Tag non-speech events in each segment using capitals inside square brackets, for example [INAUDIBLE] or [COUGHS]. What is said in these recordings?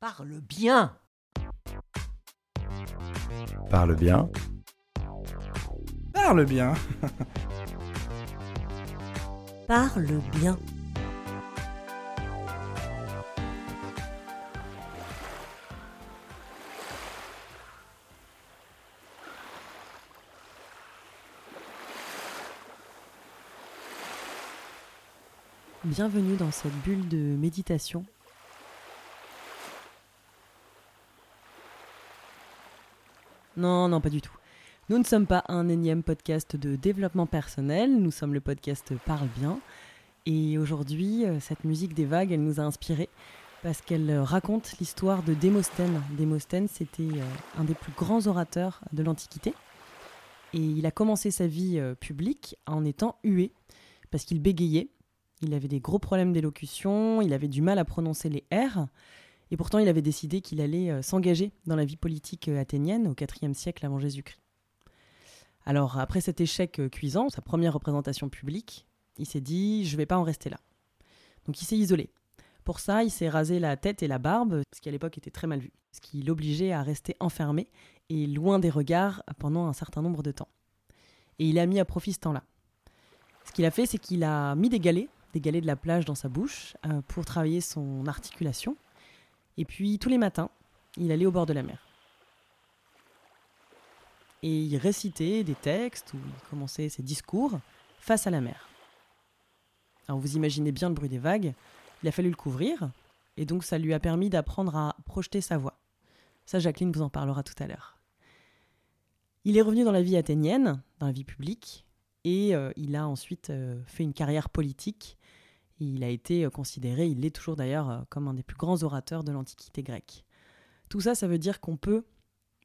Parle bien Parle bien. Parle bien. Parle bien. Bienvenue dans cette bulle de méditation. Non, non, pas du tout. Nous ne sommes pas un énième podcast de développement personnel, nous sommes le podcast Parle bien. Et aujourd'hui, euh, cette musique des vagues, elle nous a inspirés parce qu'elle euh, raconte l'histoire de Démosthène. Démosthène, c'était euh, un des plus grands orateurs de l'Antiquité. Et il a commencé sa vie publique en étant hué, parce qu'il bégayait. Il avait des gros problèmes d'élocution, il avait du mal à prononcer les R. Et pourtant, il avait décidé qu'il allait s'engager dans la vie politique athénienne au IVe siècle avant Jésus-Christ. Alors, après cet échec cuisant, sa première représentation publique, il s'est dit je vais pas en rester là. Donc il s'est isolé. Pour ça, il s'est rasé la tête et la barbe, ce qui à l'époque était très mal vu, ce qui l'obligeait à rester enfermé et loin des regards pendant un certain nombre de temps. Et il a mis à profit ce temps-là. Ce qu'il a fait, c'est qu'il a mis des galets, des galets de la plage dans sa bouche, euh, pour travailler son articulation. Et puis tous les matins, il allait au bord de la mer. Et il récitait des textes ou il commençait ses discours face à la mer. Alors vous imaginez bien le bruit des vagues, il a fallu le couvrir, et donc ça lui a permis d'apprendre à projeter sa voix. Ça, Jacqueline vous en parlera tout à l'heure. Il est revenu dans la vie athénienne, dans la vie publique, et euh, il a ensuite euh, fait une carrière politique. Il a été euh, considéré, il l'est toujours d'ailleurs, comme un des plus grands orateurs de l'Antiquité grecque. Tout ça, ça veut dire qu'on peut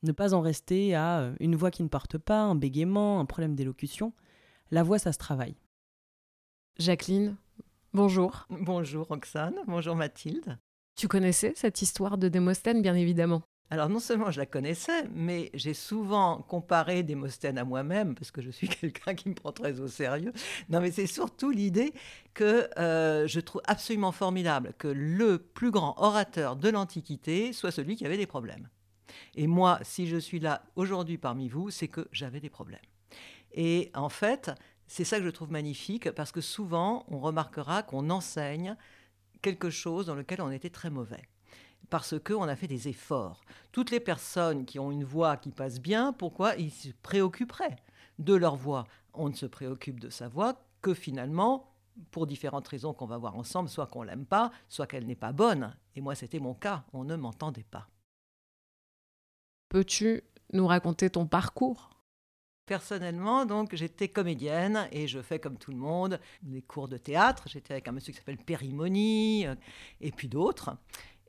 ne pas en rester à une voix qui ne porte pas, un bégaiement, un problème d'élocution. La voix, ça se travaille. Jacqueline, bonjour. Bonjour Roxane, bonjour Mathilde. Tu connaissais cette histoire de Démosthène, bien évidemment? Alors non seulement je la connaissais, mais j'ai souvent comparé Démosthène à moi-même, parce que je suis [LAUGHS] quelqu'un qui me prend très au sérieux. Non mais c'est surtout l'idée que euh, je trouve absolument formidable que le plus grand orateur de l'Antiquité soit celui qui avait des problèmes. Et moi, si je suis là aujourd'hui parmi vous, c'est que j'avais des problèmes. Et en fait, c'est ça que je trouve magnifique, parce que souvent, on remarquera qu'on enseigne quelque chose dans lequel on était très mauvais parce qu'on a fait des efforts. Toutes les personnes qui ont une voix qui passe bien, pourquoi ils se préoccuperaient de leur voix? On ne se préoccupe de sa voix que finalement, pour différentes raisons qu'on va voir ensemble, soit qu'on l'aime pas, soit qu'elle n'est pas bonne. Et moi, c'était mon cas, on ne m'entendait pas. Peux-tu nous raconter ton parcours? Personnellement, donc, j'étais comédienne et je fais comme tout le monde des cours de théâtre. J'étais avec un monsieur qui s'appelle Périmoni euh, et puis d'autres.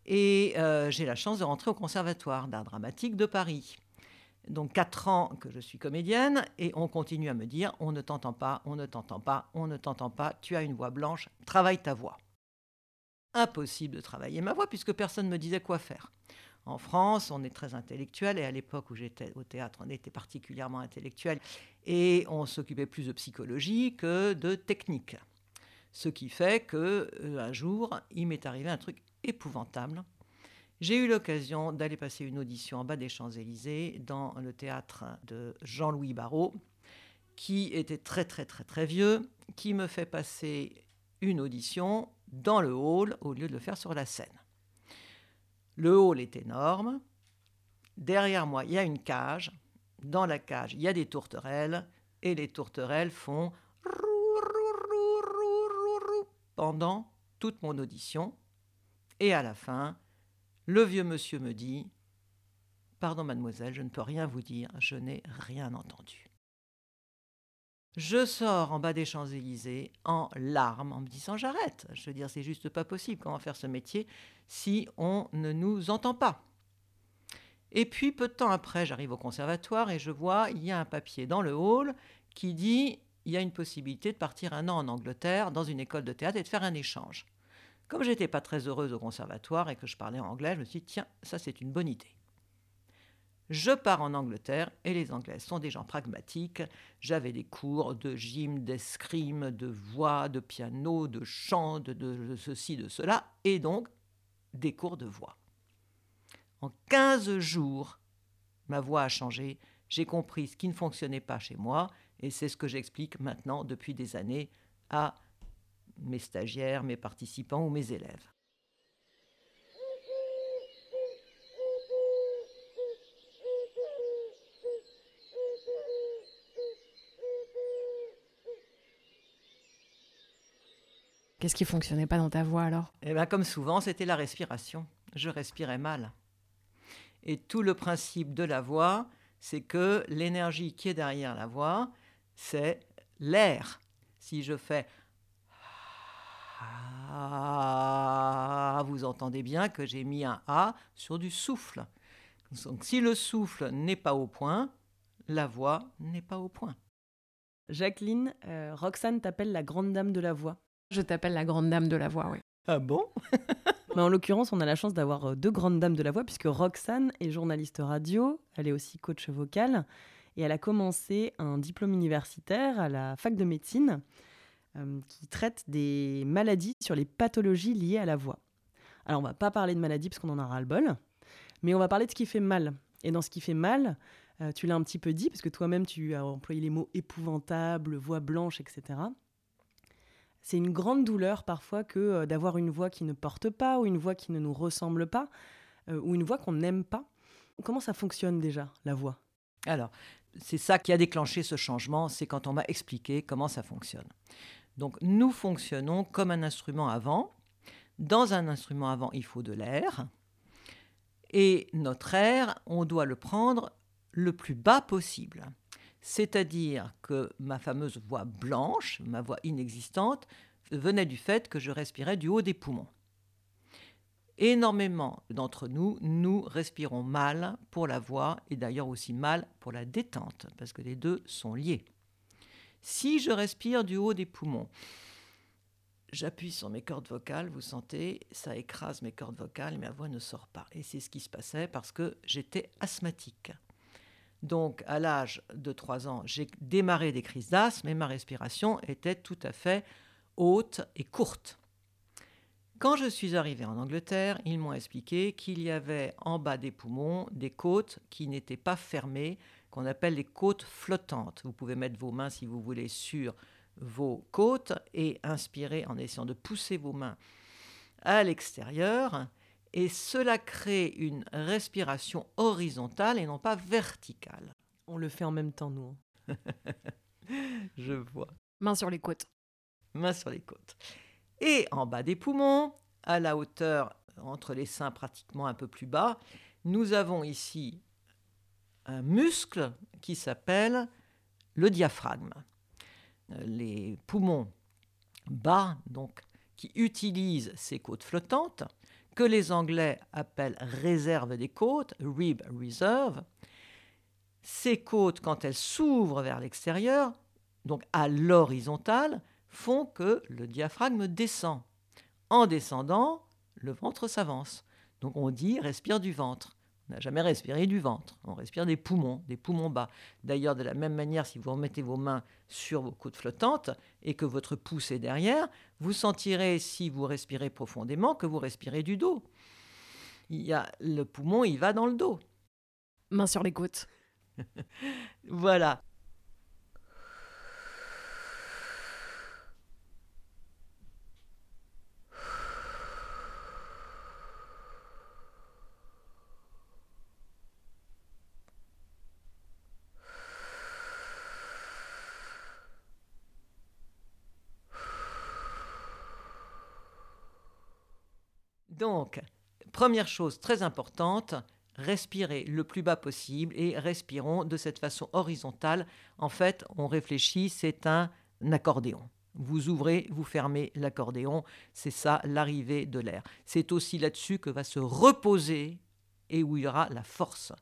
Et euh, j'ai la chance de rentrer au Conservatoire d'art dramatique de Paris. Donc quatre ans que je suis comédienne et on continue à me dire on ne t'entend pas, on ne t'entend pas, on ne t'entend pas, tu as une voix blanche, travaille ta voix. Impossible de travailler ma voix puisque personne ne me disait quoi faire. En France, on est très intellectuel, et à l'époque où j'étais au théâtre, on était particulièrement intellectuel, et on s'occupait plus de psychologie que de technique. Ce qui fait que euh, un jour, il m'est arrivé un truc épouvantable. J'ai eu l'occasion d'aller passer une audition en bas des Champs-Élysées dans le théâtre de Jean-Louis Barrault, qui était très très très très vieux, qui me fait passer une audition dans le hall au lieu de le faire sur la scène. Le hall est énorme. Derrière moi, il y a une cage. Dans la cage, il y a des tourterelles. Et les tourterelles font pendant toute mon audition. Et à la fin, le vieux monsieur me dit Pardon, mademoiselle, je ne peux rien vous dire, je n'ai rien entendu. Je sors en bas des Champs-Élysées en larmes, en me disant j'arrête. Je veux dire, c'est juste pas possible. Comment faire ce métier si on ne nous entend pas Et puis, peu de temps après, j'arrive au conservatoire et je vois, il y a un papier dans le hall qui dit il y a une possibilité de partir un an en Angleterre dans une école de théâtre et de faire un échange. Comme j'étais pas très heureuse au conservatoire et que je parlais anglais, je me suis dit tiens, ça c'est une bonne idée. Je pars en Angleterre et les Anglais sont des gens pragmatiques. J'avais des cours de gym, d'escrime, de voix, de piano, de chant, de, ceci, de cela, et donc des cours de voix. En 15 jours, ma voix a changé. J'ai compris ce qui ne fonctionnait pas chez moi et c'est ce que j'explique maintenant depuis des années à mes stagiaires, mes participants ou mes élèves. Qu'est-ce qui fonctionnait pas dans ta voix alors? Eh bien, comme souvent, c'était la respiration. Je respirais mal. Et tout le principe de la voix, c'est que l'énergie qui est derrière la voix, c'est l'air. Si je fais ah, vous entendez bien que j'ai mis un A sur du souffle. Donc si le souffle n'est pas au point, la voix n'est pas au point. Jacqueline, euh, Roxane t'appelle la grande dame de la voix. Je t'appelle la grande dame de la voix, oui. Ah bon? [LAUGHS] Mais en l'occurrence, on a la chance d'avoir euh, deux grandes dames de la voix, puisque Roxane est journaliste radio, elle est aussi coach vocal, et elle a commencé un diplôme universitaire à la fac de médecine qui traite des maladies sur les pathologies liées à la voix. Alors on va pas parler de maladies parce qu'on en a ras-le-bol, mais on va parler de ce qui fait mal. Et dans ce qui fait mal, euh, tu l'as un petit peu dit, parce que toi-même tu as employé les mots épouvantable, voix blanche, etc. C'est une grande douleur parfois que euh, d'avoir une voix qui ne porte pas, ou une voix qui ne nous ressemble pas, ou une voix qu'on n'aime pas. Comment ça fonctionne déjà, la voix? Alors, c'est ça qui a déclenché ce changement, c'est quand on m'a expliqué comment ça fonctionne. Donc nous fonctionnons comme un instrument avant. Dans un instrument avant, il faut de l'air. Et notre air, on doit le prendre le plus bas possible. C'est-à-dire que ma fameuse voix blanche, ma voix inexistante, venait du fait que je respirais du haut des poumons. Énormément d'entre nous, nous respirons mal pour la voix et d'ailleurs aussi mal pour la détente, parce que les deux sont liés. Si je respire du haut des poumons, j'appuie sur mes cordes vocales, vous sentez, ça écrase mes cordes vocales ma voix ne sort pas. Et c'est ce qui se passait parce que j'étais asthmatique. Donc, à l'âge de 3 ans, j'ai démarré des crises d'asthme et ma respiration était tout à fait haute et courte. Quand je suis arrivé en Angleterre, ils m'ont expliqué qu'il y avait en bas des poumons des côtes qui n'étaient pas fermées qu'on appelle les côtes flottantes. Vous pouvez mettre vos mains, si vous voulez, sur vos côtes et inspirer en essayant de pousser vos mains à l'extérieur. Et cela crée une respiration horizontale et non pas verticale. On le fait en même temps, nous. Hein. [LAUGHS] Je vois. Main sur les côtes. Main sur les côtes. Et en bas des poumons, à la hauteur entre les seins pratiquement un peu plus bas, nous avons ici un muscle qui s'appelle le diaphragme. Les poumons bas, donc, qui utilisent ces côtes flottantes, que les Anglais appellent réserve des côtes, rib reserve. Ces côtes, quand elles s'ouvrent vers l'extérieur, donc à l'horizontale, font que le diaphragme descend. En descendant, le ventre s'avance. Donc on dit respire du ventre. On n'a jamais respiré du ventre. On respire des poumons, des poumons bas. D'ailleurs, de la même manière, si vous remettez vos mains sur vos côtes flottantes et que votre pouce est derrière, vous sentirez, si vous respirez profondément, que vous respirez du dos. Il y a, le poumon, il va dans le dos. Main sur les côtes. [LAUGHS] voilà. Donc, première chose très importante, respirez le plus bas possible et respirons de cette façon horizontale. En fait, on réfléchit, c'est un accordéon. Vous ouvrez, vous fermez l'accordéon, c'est ça l'arrivée de l'air. C'est aussi là-dessus que va se reposer et où il y aura la force.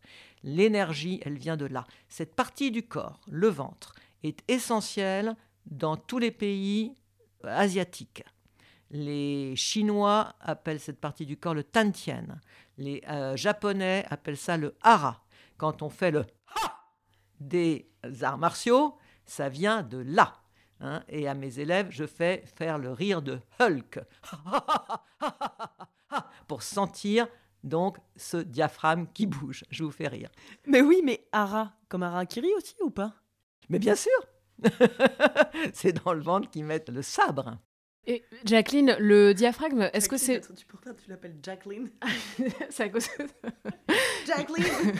L'énergie, elle vient de là. Cette partie du corps, le ventre, est essentielle dans tous les pays asiatiques. Les Chinois appellent cette partie du corps le tantien. Les euh, Japonais appellent ça le hara. Quand on fait le ha des arts martiaux, ça vient de là. Hein. Et à mes élèves, je fais faire le rire de Hulk [LAUGHS] pour sentir donc ce diaphragme qui bouge. Je vous fais rire. Mais oui, mais Ara, comme Harakiri aussi ou pas? Mais bien sûr [LAUGHS] C'est dans le ventre qu'ils mettent le sabre. Et Jacqueline, le diaphragme, est-ce que c'est. Tu, tu l'appelles Jacqueline [LAUGHS] C'est à cause. Jacqueline [LAUGHS]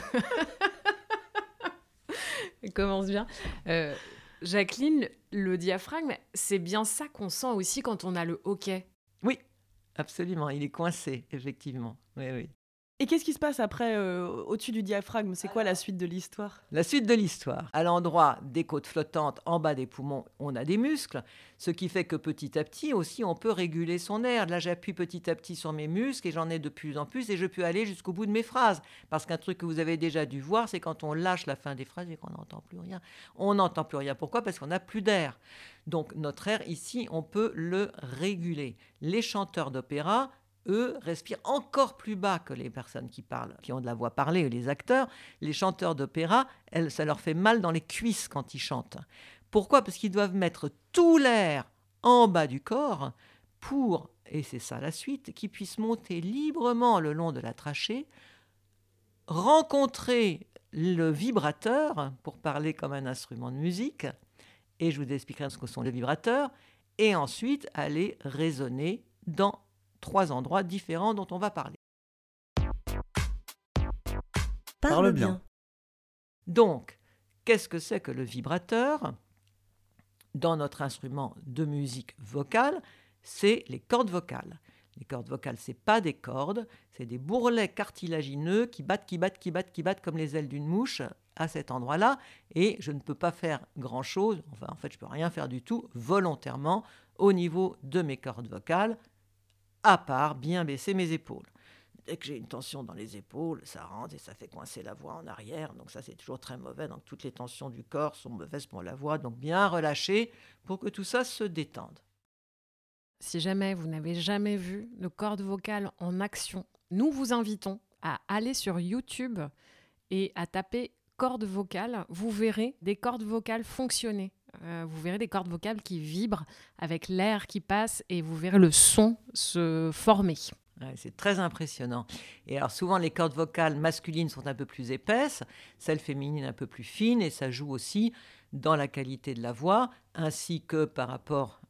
Elle commence bien. Euh, Jacqueline, le diaphragme, c'est bien ça qu'on sent aussi quand on a le hockey. Oui, absolument. Il est coincé, effectivement. Oui, oui. Et qu'est-ce qui se passe après, euh, au-dessus du diaphragme? C'est quoi la suite de l'histoire? La suite de l'histoire. À l'endroit des côtes flottantes, en bas des poumons, on a des muscles, ce qui fait que petit à petit aussi, on peut réguler son air. Là, j'appuie petit à petit sur mes muscles et j'en ai de plus en plus et je peux aller jusqu'au bout de mes phrases. Parce qu'un truc que vous avez déjà dû voir, c'est quand on lâche la fin des phrases et qu'on n'entend plus rien. On n'entend plus rien. Pourquoi? Parce qu'on n'a plus d'air. Donc notre air ici, on peut le réguler. Les chanteurs d'opéra eux, respirent encore plus bas que les personnes qui parlent, qui ont de la voix parlée, les acteurs. Les chanteurs d'opéra, ça leur fait mal dans les cuisses quand ils chantent. Pourquoi? Parce qu'ils doivent mettre tout l'air en bas du corps pour, et c'est ça la suite, qu'ils puissent monter librement le long de la trachée, rencontrer le vibrateur, pour parler comme un instrument de musique, et je vous expliquerai ce que sont les vibrateurs, et ensuite aller résonner dans trois endroits différents dont on va parler. Parle bien. Donc, qu'est-ce que c'est que le vibrateur? Dans notre instrument de musique vocale, c'est les cordes vocales. Les cordes vocales, c'est pas des cordes, c'est des bourrelets cartilagineux qui battent, qui battent, qui battent, qui battent comme les ailes d'une mouche à cet endroit-là. Et je ne peux pas faire grand-chose, enfin en fait je peux rien faire du tout volontairement au niveau de mes cordes vocales à part bien baisser mes épaules. Dès que j'ai une tension dans les épaules, ça rentre et ça fait coincer la voix en arrière. Donc ça, c'est toujours très mauvais. Donc toutes les tensions du corps sont mauvaises pour la voix. Donc bien relâcher pour que tout ça se détende. Si jamais vous n'avez jamais vu nos cordes vocales en action, nous vous invitons à aller sur YouTube et à taper cordes vocales. Vous verrez des cordes vocales fonctionner. Euh, vous verrez des cordes vocales qui vibrent avec l'air qui passe et vous verrez le son se former. c'est très impressionnant. Et alors souvent les cordes vocales masculines sont un peu plus épaisses, celles féminines un peu plus fines, et ça joue aussi dans la qualité de la voix, ainsi que par rapport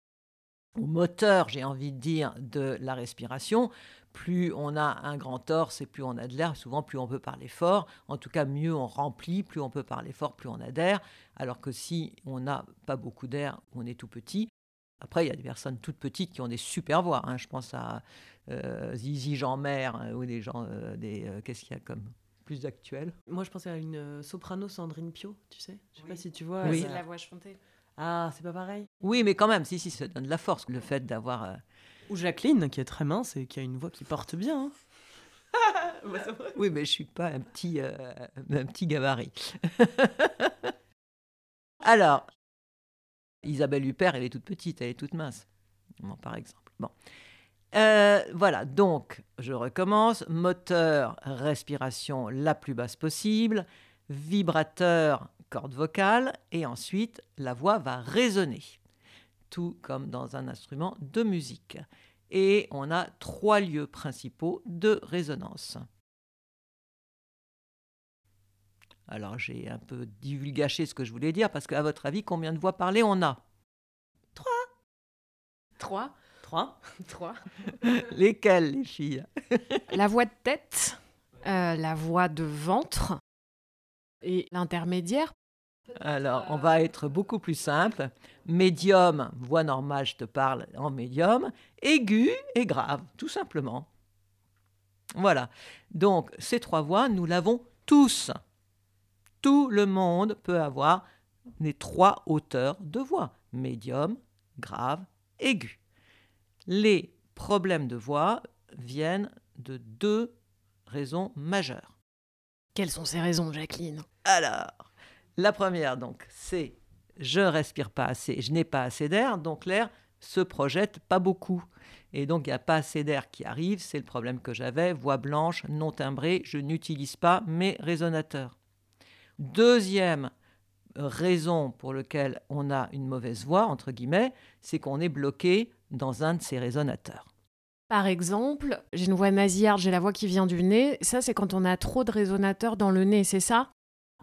au moteur, j'ai envie de dire, de la respiration plus on a un grand torse et plus on a de l'air, souvent plus on peut parler fort. En tout cas, mieux on remplit, plus on peut parler fort, plus on a d'air. Alors que si on n'a pas beaucoup d'air, on est tout petit. Après, il y a des personnes toutes petites qui ont des super voix. Hein. Je pense à euh, Zizi Jean-Mère hein, ou des gens, euh, des euh, qu'est-ce qu'il y a comme plus actuel Moi, je pensais à une soprano Sandrine Pio, tu sais. Je sais pas si tu vois. Oui. C'est de la voix chantée. Ah, c'est pas pareil. Oui, mais quand même, si, si, ça donne de la force, le fait d'avoir ou Jacqueline, qui est très mince et qui a une voix qui porte bien. Hein. [LAUGHS] oui, mais je suis pas un petit, euh, un petit gabarit. [LAUGHS] Alors, Isabelle Huppert, elle est toute petite, elle est toute mince, par exemple. Bon. Euh, voilà, donc je recommence. Moteur, respiration la plus basse possible. Vibrateur, corde vocale. Et ensuite, la voix va résonner tout comme dans un instrument de musique. Et on a trois lieux principaux de résonance. Alors j'ai un peu divulgaché ce que je voulais dire, parce qu'à votre avis, combien de voix parlées on a? Trois. Trois Trois. [LAUGHS] Trois. [LAUGHS] Lesquelles, les filles? La voix de tête, euh, la voix de ventre et l'intermédiaire. Alors, on va être beaucoup plus simple. Médium, voix normale, je te parle en médium. Aigu et grave, tout simplement. Voilà. Donc, ces trois voix, nous l'avons tous. Tout le monde peut avoir les trois hauteurs de voix. Médium, grave, aigu. Les problèmes de voix viennent de deux raisons majeures. Quelles sont ces raisons, Jacqueline? Alors, la première, donc, c'est je respire pas assez, je n'ai pas assez d'air, donc l'air se projette pas beaucoup. Et donc, il n'y a pas assez d'air qui arrive, c'est le problème que j'avais, voix blanche, non timbrée, je n'utilise pas mes résonateurs. Deuxième raison pour laquelle on a une mauvaise voix, entre guillemets, c'est qu'on est bloqué dans un de ces résonateurs. Par exemple, j'ai une voix nasillarde, j'ai la voix qui vient du nez. Ça, c'est quand on a trop de résonateurs dans le nez, c'est ça?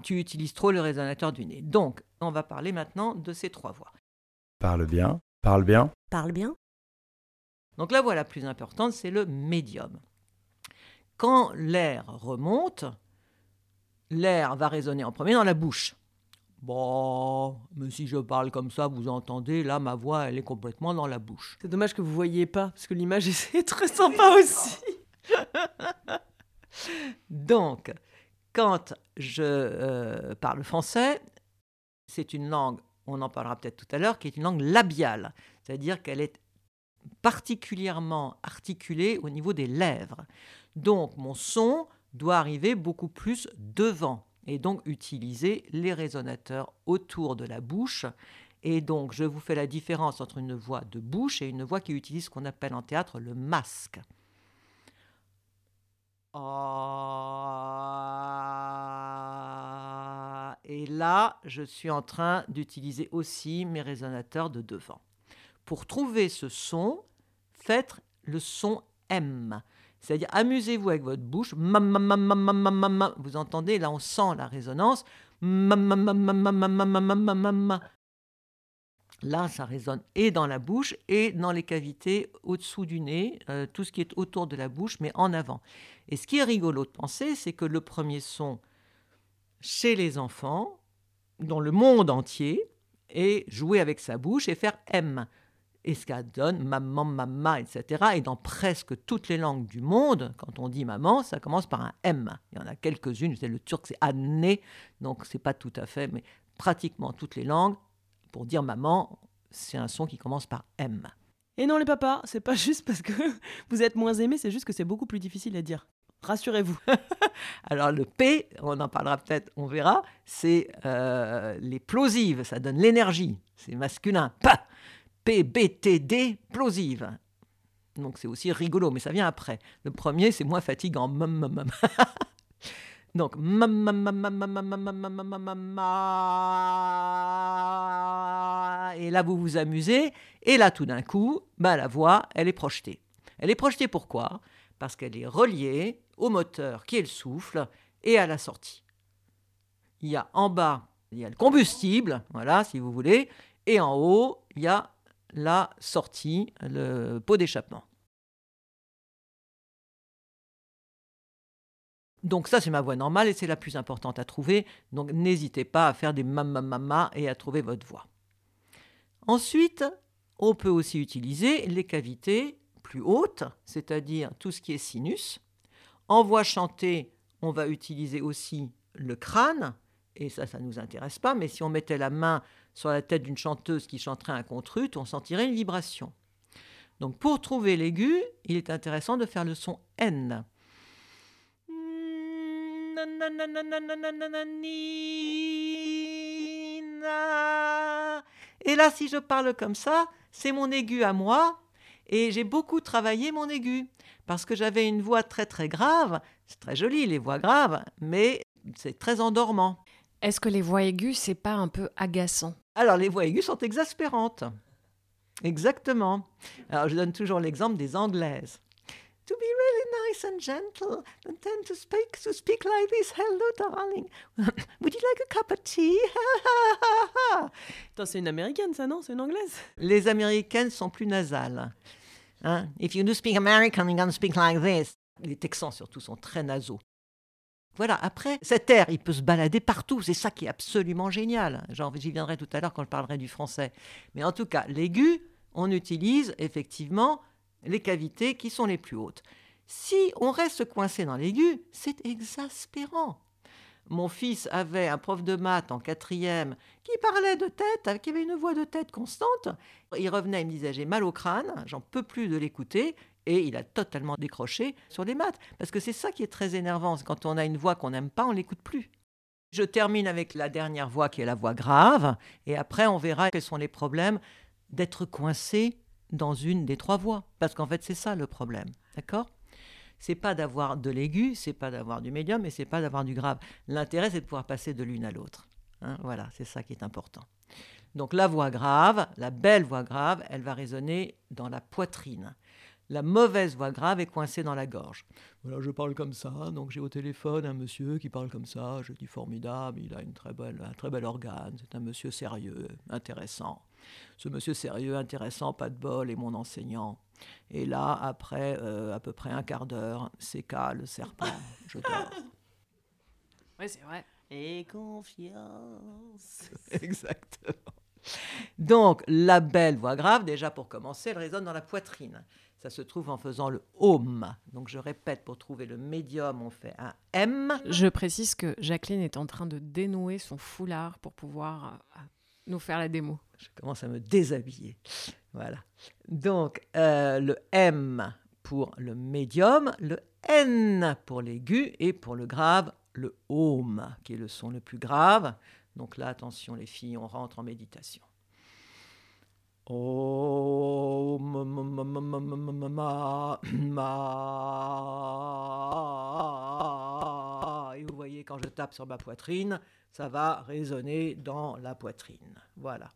Tu utilises trop le résonateur du nez. Donc, on va parler maintenant de ces trois voix. Parle bien, parle bien. Parle bien. Donc la voix la plus importante, c'est le médium. Quand l'air remonte, l'air va résonner en premier dans la bouche. Bon, mais si je parle comme ça, vous entendez, là, ma voix, elle est complètement dans la bouche. C'est dommage que vous voyez pas, parce que l'image est [LAUGHS] très sympa aussi. [LAUGHS] Donc, quand je euh, parle français, c'est une langue, on en parlera peut-être tout à l'heure, qui est une langue labiale, c'est-à-dire qu'elle est particulièrement articulée au niveau des lèvres. Donc, mon son doit arriver beaucoup plus devant et donc utiliser les résonateurs autour de la bouche. Et donc, je vous fais la différence entre une voix de bouche et une voix qui utilise ce qu'on appelle en théâtre le masque. Ah. Et là, je suis en train d'utiliser aussi mes résonateurs de devant. Pour trouver ce son, faites le son M. C'est-à-dire, amusez-vous avec votre bouche. Vous entendez, là, on sent la résonance. Là, ça résonne et dans la bouche et dans les cavités au-dessous du nez, tout ce qui est autour de la bouche, mais en avant. Et ce qui est rigolo de penser, c'est que le premier son chez les enfants, dans le monde entier, est jouer avec sa bouche et faire M et ce qu'elle donne maman, maman, etc. Et dans presque toutes les langues du monde, quand on dit maman, ça commence par un M. Il y en a quelques-unes, le turc c'est anne, donc c'est pas tout à fait, mais pratiquement toutes les langues, pour dire maman, c'est un son qui commence par M. Et non les papas, c'est pas [LAUGHS] juste parce que vous êtes moins aimés, c'est juste que c'est beaucoup plus difficile à dire. Rassurez-vous. [LAUGHS] Alors le P, on en parlera peut-être, on verra, c'est euh, les plosives, ça donne l'énergie, c'est masculin. Pa PBTD plosive. Donc c'est aussi rigolo, mais ça vient après. Le premier, c'est moins fatigant. [LAUGHS] Donc, et là, vous vous amusez. Et là, tout d'un coup, bah, la voix, elle est projetée. Elle est projetée pourquoi Parce qu'elle est reliée au moteur qui est le souffle et à la sortie. Il y a en bas, il y a le combustible, voilà, si vous voulez, et en haut, il y a la sortie, le pot d'échappement. Donc ça, c'est ma voix normale et c'est la plus importante à trouver. Donc n'hésitez pas à faire des mama et à trouver votre voix. Ensuite, on peut aussi utiliser les cavités plus hautes, c'est-à-dire tout ce qui est sinus. En voix chantée, on va utiliser aussi le crâne, et ça, ça ne nous intéresse pas, mais si on mettait la main sur la tête d'une chanteuse qui chanterait un contrut, on sentirait une vibration. Donc pour trouver l'aigu, il est intéressant de faire le son N. Et là, si je parle comme ça, c'est mon aigu à moi, et j'ai beaucoup travaillé mon aigu, parce que j'avais une voix très très grave, c'est très joli les voix graves, mais c'est très endormant. Est-ce que les voix aiguës, c'est pas un peu agaçant Alors, les voix aiguës sont exaspérantes. Exactement. Alors, je donne toujours l'exemple des Anglaises. To be really nice and gentle, and then to speak, to speak like this. Hello, darling. [LAUGHS] Would you like a cup of tea? [LAUGHS] c'est une américaine, ça, non? C'est une anglaise? Les américaines sont plus nasales. Hein? If you do speak American, you're going to speak like this. Les Texans, surtout, sont très nasaux. Voilà, après, cet air, il peut se balader partout. C'est ça qui est absolument génial. J'y viendrai tout à l'heure quand je parlerai du français. Mais en tout cas, l'aigu, on utilise effectivement les cavités qui sont les plus hautes. Si on reste coincé dans l'aigu, c'est exaspérant. Mon fils avait un prof de maths en quatrième qui parlait de tête, qui avait une voix de tête constante. Il revenait, il me disait J'ai mal au crâne, j'en peux plus de l'écouter. Et il a totalement décroché sur les maths. Parce que c'est ça qui est très énervant. Quand on a une voix qu'on n'aime pas, on l'écoute plus. Je termine avec la dernière voix qui est la voix grave. Et après, on verra quels sont les problèmes d'être coincé dans une des trois voix. Parce qu'en fait, c'est ça le problème. D'accord? C'est pas d'avoir de l'aigu, c'est pas d'avoir du médium et c'est pas d'avoir du grave. L'intérêt, c'est de pouvoir passer de l'une à l'autre. Hein. voilà, c'est ça qui est important. Donc la voix grave, la belle voix grave, elle va résonner dans la poitrine. La mauvaise voix grave est coincée dans la gorge. Voilà, je parle comme ça, donc j'ai au téléphone un monsieur qui parle comme ça, je dis formidable, il a une très belle, un très bel organe, c'est un monsieur sérieux, intéressant. Ce monsieur sérieux, intéressant, pas de bol, est mon enseignant. Et là, après euh, à peu près un quart d'heure, c'est le serpent, je [LAUGHS] dors. Oui, c'est vrai. Et confiance. [LAUGHS] Exactement. Donc, la belle voix grave, déjà pour commencer, elle résonne dans la poitrine. Ça se trouve en faisant le home. Donc, je répète, pour trouver le médium, on fait un M. Je précise que Jacqueline est en train de dénouer son foulard pour pouvoir euh, nous faire la démo. Je commence à me déshabiller. Voilà. Donc, euh, le M pour le médium, le N pour l'aigu et pour le grave, le home, qui est le son le plus grave. Donc là, attention les filles, on rentre en méditation. Voyez, quand je tape sur ma poitrine, ça va résonner dans la poitrine. Voilà.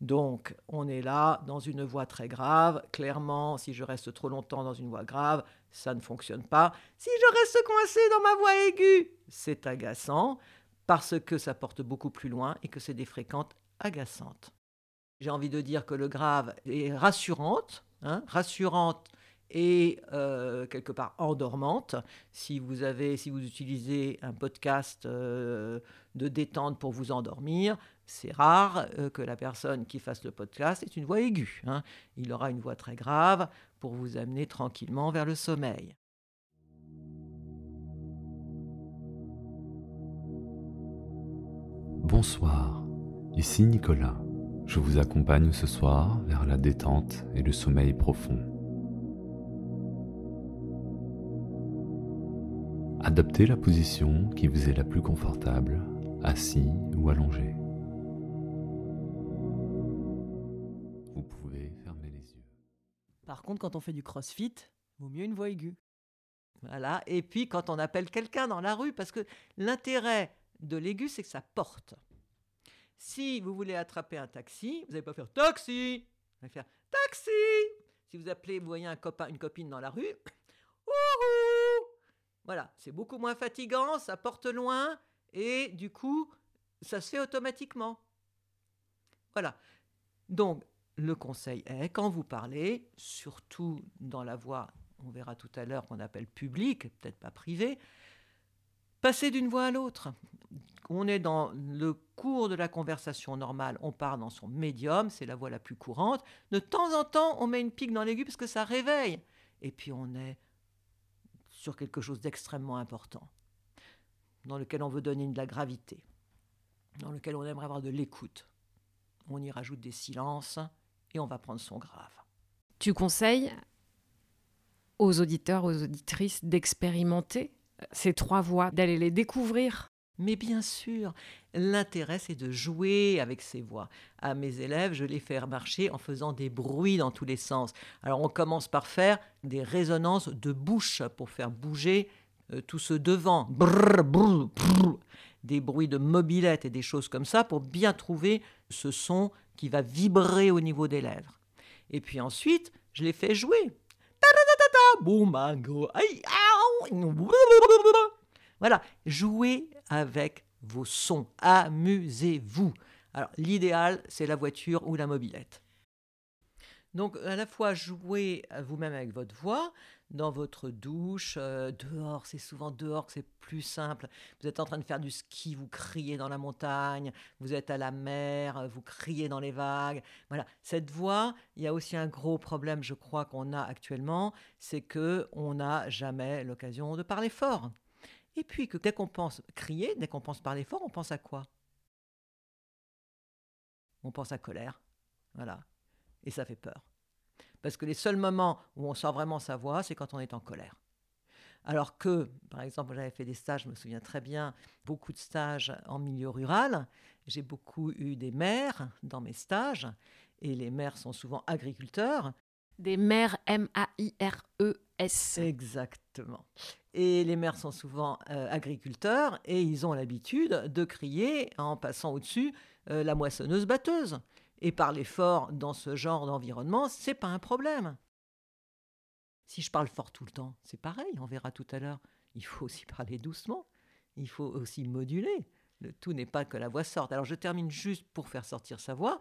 Donc, on est là dans une voix très grave. Clairement, si je reste trop longtemps dans une voix grave, ça ne fonctionne pas. Si je reste coincé dans ma voix aiguë, c'est agaçant parce que ça porte beaucoup plus loin et que c'est des fréquentes agaçantes. J'ai envie de dire que le grave est rassurante, hein, rassurante et euh, quelque part endormante. Si vous utilisez un podcast euh, de détente pour vous endormir, c'est rare euh, que la personne qui fasse le podcast ait une voix aiguë. Hein. Il aura une voix très grave pour vous amener tranquillement vers le sommeil. Bonsoir, ici Nicolas. Je vous accompagne ce soir vers la détente et le sommeil profond. Adoptez la position qui vous est la plus confortable, assis ou allongé. Vous pouvez fermer les yeux. Par contre, quand on fait du crossfit, vaut mieux une voix aiguë. Voilà. Et puis quand on appelle quelqu'un dans la rue, parce que l'intérêt de l'aigu, c'est que ça porte. Si vous voulez attraper un taxi, vous n'allez pas faire taxi, vous allez faire taxi. Si vous appelez, vous voyez un copain, une copine dans la rue, [COUGHS] ouhou Voilà, c'est beaucoup moins fatigant, ça porte loin et du coup, ça se fait automatiquement. Voilà. Donc, le conseil est, quand vous parlez, surtout dans la voix, on verra tout à l'heure qu'on appelle publique, peut-être pas privée, passer d'une voix à l'autre. On est dans le cours de la conversation normale, on part dans son médium, c'est la voix la plus courante. De temps en temps, on met une pique dans l'aigu parce que ça réveille. Et puis on est sur quelque chose d'extrêmement important, dans lequel on veut donner de la gravité, dans lequel on aimerait avoir de l'écoute. On y rajoute des silences et on va prendre son grave. Tu conseilles aux auditeurs, aux auditrices d'expérimenter ces trois voix, d'aller les découvrir. Mais bien sûr, l'intérêt c'est de jouer avec ces voix. À mes élèves, je les fais marcher en faisant des bruits dans tous les sens. Alors on commence par faire des résonances de bouche pour faire bouger euh, tout ce devant. des bruits de mobilette et des choses comme ça pour bien trouver ce son qui va vibrer au niveau des lèvres. Et puis ensuite, je les fais jouer. Voilà, jouez avec vos sons, amusez-vous. Alors l'idéal, c'est la voiture ou la mobilette. Donc à la fois jouer vous-même avec votre voix, dans votre douche, euh, dehors, c'est souvent dehors que c'est plus simple. Vous êtes en train de faire du ski, vous criez dans la montagne, vous êtes à la mer, vous criez dans les vagues. Voilà, cette voix, il y a aussi un gros problème, je crois, qu'on a actuellement, c'est que on n'a jamais l'occasion de parler fort. Et puis que dès qu'on pense crier, dès qu'on pense parler fort, on pense à quoi? On pense à colère. Voilà. Et ça fait peur. Parce que les seuls moments où on sort vraiment sa voix, c'est quand on est en colère. Alors que, par exemple, j'avais fait des stages, je me souviens très bien, beaucoup de stages en milieu rural. J'ai beaucoup eu des mères dans mes stages, et les mères sont souvent agriculteurs. Des mères M-A-I-R-E-S. Exactement. Et les mères sont souvent euh, agriculteurs, et ils ont l'habitude de crier en passant au-dessus euh, la moissonneuse batteuse. Et parler fort dans ce genre d'environnement, c'est pas un problème. Si je parle fort tout le temps, c'est pareil, on verra tout à l'heure. Il faut aussi parler doucement, il faut aussi moduler. Le tout n'est pas que la voix sorte. Alors je termine juste pour faire sortir sa voix.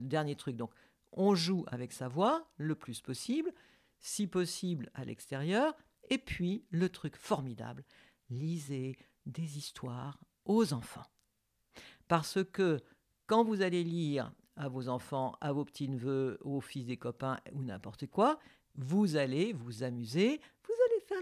Dernier truc, donc on joue avec sa voix le plus possible, si possible à l'extérieur. Et puis le truc formidable, lisez des histoires aux enfants. Parce que quand vous allez lire à vos enfants, à vos petits-neveux, aux fils des copains ou n'importe quoi, vous allez vous amuser,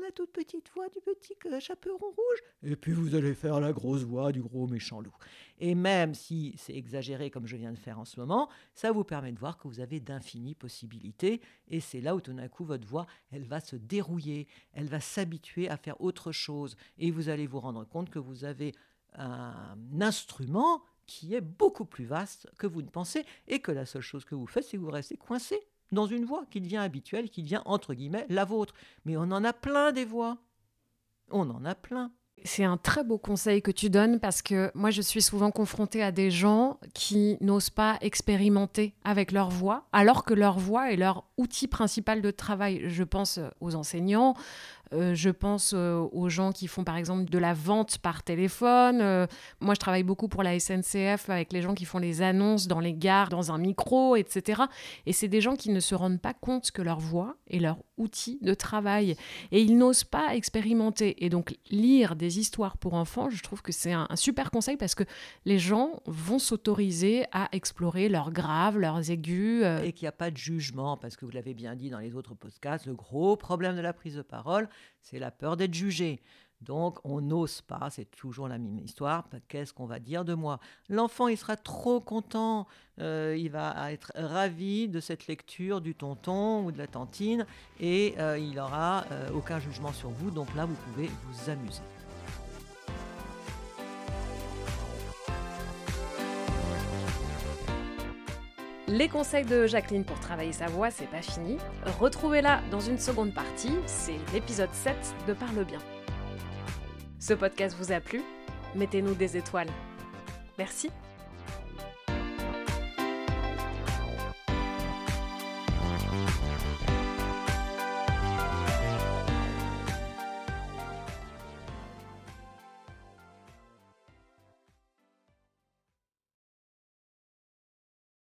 la toute petite voix du petit chaperon rouge, et puis vous allez faire la grosse voix du gros méchant loup. Et même si c'est exagéré comme je viens de faire en ce moment, ça vous permet de voir que vous avez d'infinies possibilités, et c'est là où tout d'un coup votre voix, elle va se dérouiller, elle va s'habituer à faire autre chose, et vous allez vous rendre compte que vous avez un instrument qui est beaucoup plus vaste que vous ne pensez et que la seule chose que vous faites, c'est que vous restez coincé dans une voie qui devient habituelle, qui devient entre guillemets la vôtre. Mais on en a plein des voix. On en a plein. C'est un très beau conseil que tu donnes parce que moi je suis souvent confrontée à des gens qui n'osent pas expérimenter avec leur voix alors que leur voix est leur outil principal de travail. Je pense aux enseignants, euh, je pense euh, aux gens qui font par exemple de la vente par téléphone. Euh, moi, je travaille beaucoup pour la SNCF avec les gens qui font les annonces dans les gares, dans un micro, etc. Et c'est des gens qui ne se rendent pas compte que leur voix est leur outil de travail. Et ils n'osent pas expérimenter. Et donc, lire des histoires pour enfants, je trouve que c'est un, super conseil parce que les gens vont s'autoriser à explorer leurs graves, leurs aigus. Et qu'il n'y a pas de jugement, parce que vous l'avez bien dit dans les autres podcasts, le gros problème de la prise de parole, c'est la peur d'être jugé. Donc on n'ose pas, c'est toujours la même histoire, qu'est-ce qu'on va dire de moi? L'enfant, il sera trop content, euh, il va être ravi de cette lecture du tonton ou de la tantine, et euh, il n'aura euh, aucun jugement sur vous, donc là, vous pouvez vous amuser. Les conseils de Jacqueline pour travailler sa voix, c'est pas fini. Retrouvez-la dans une seconde partie, c'est l'épisode 7 de Parle bien. Ce podcast vous a plu? Mettez-nous des étoiles. Merci.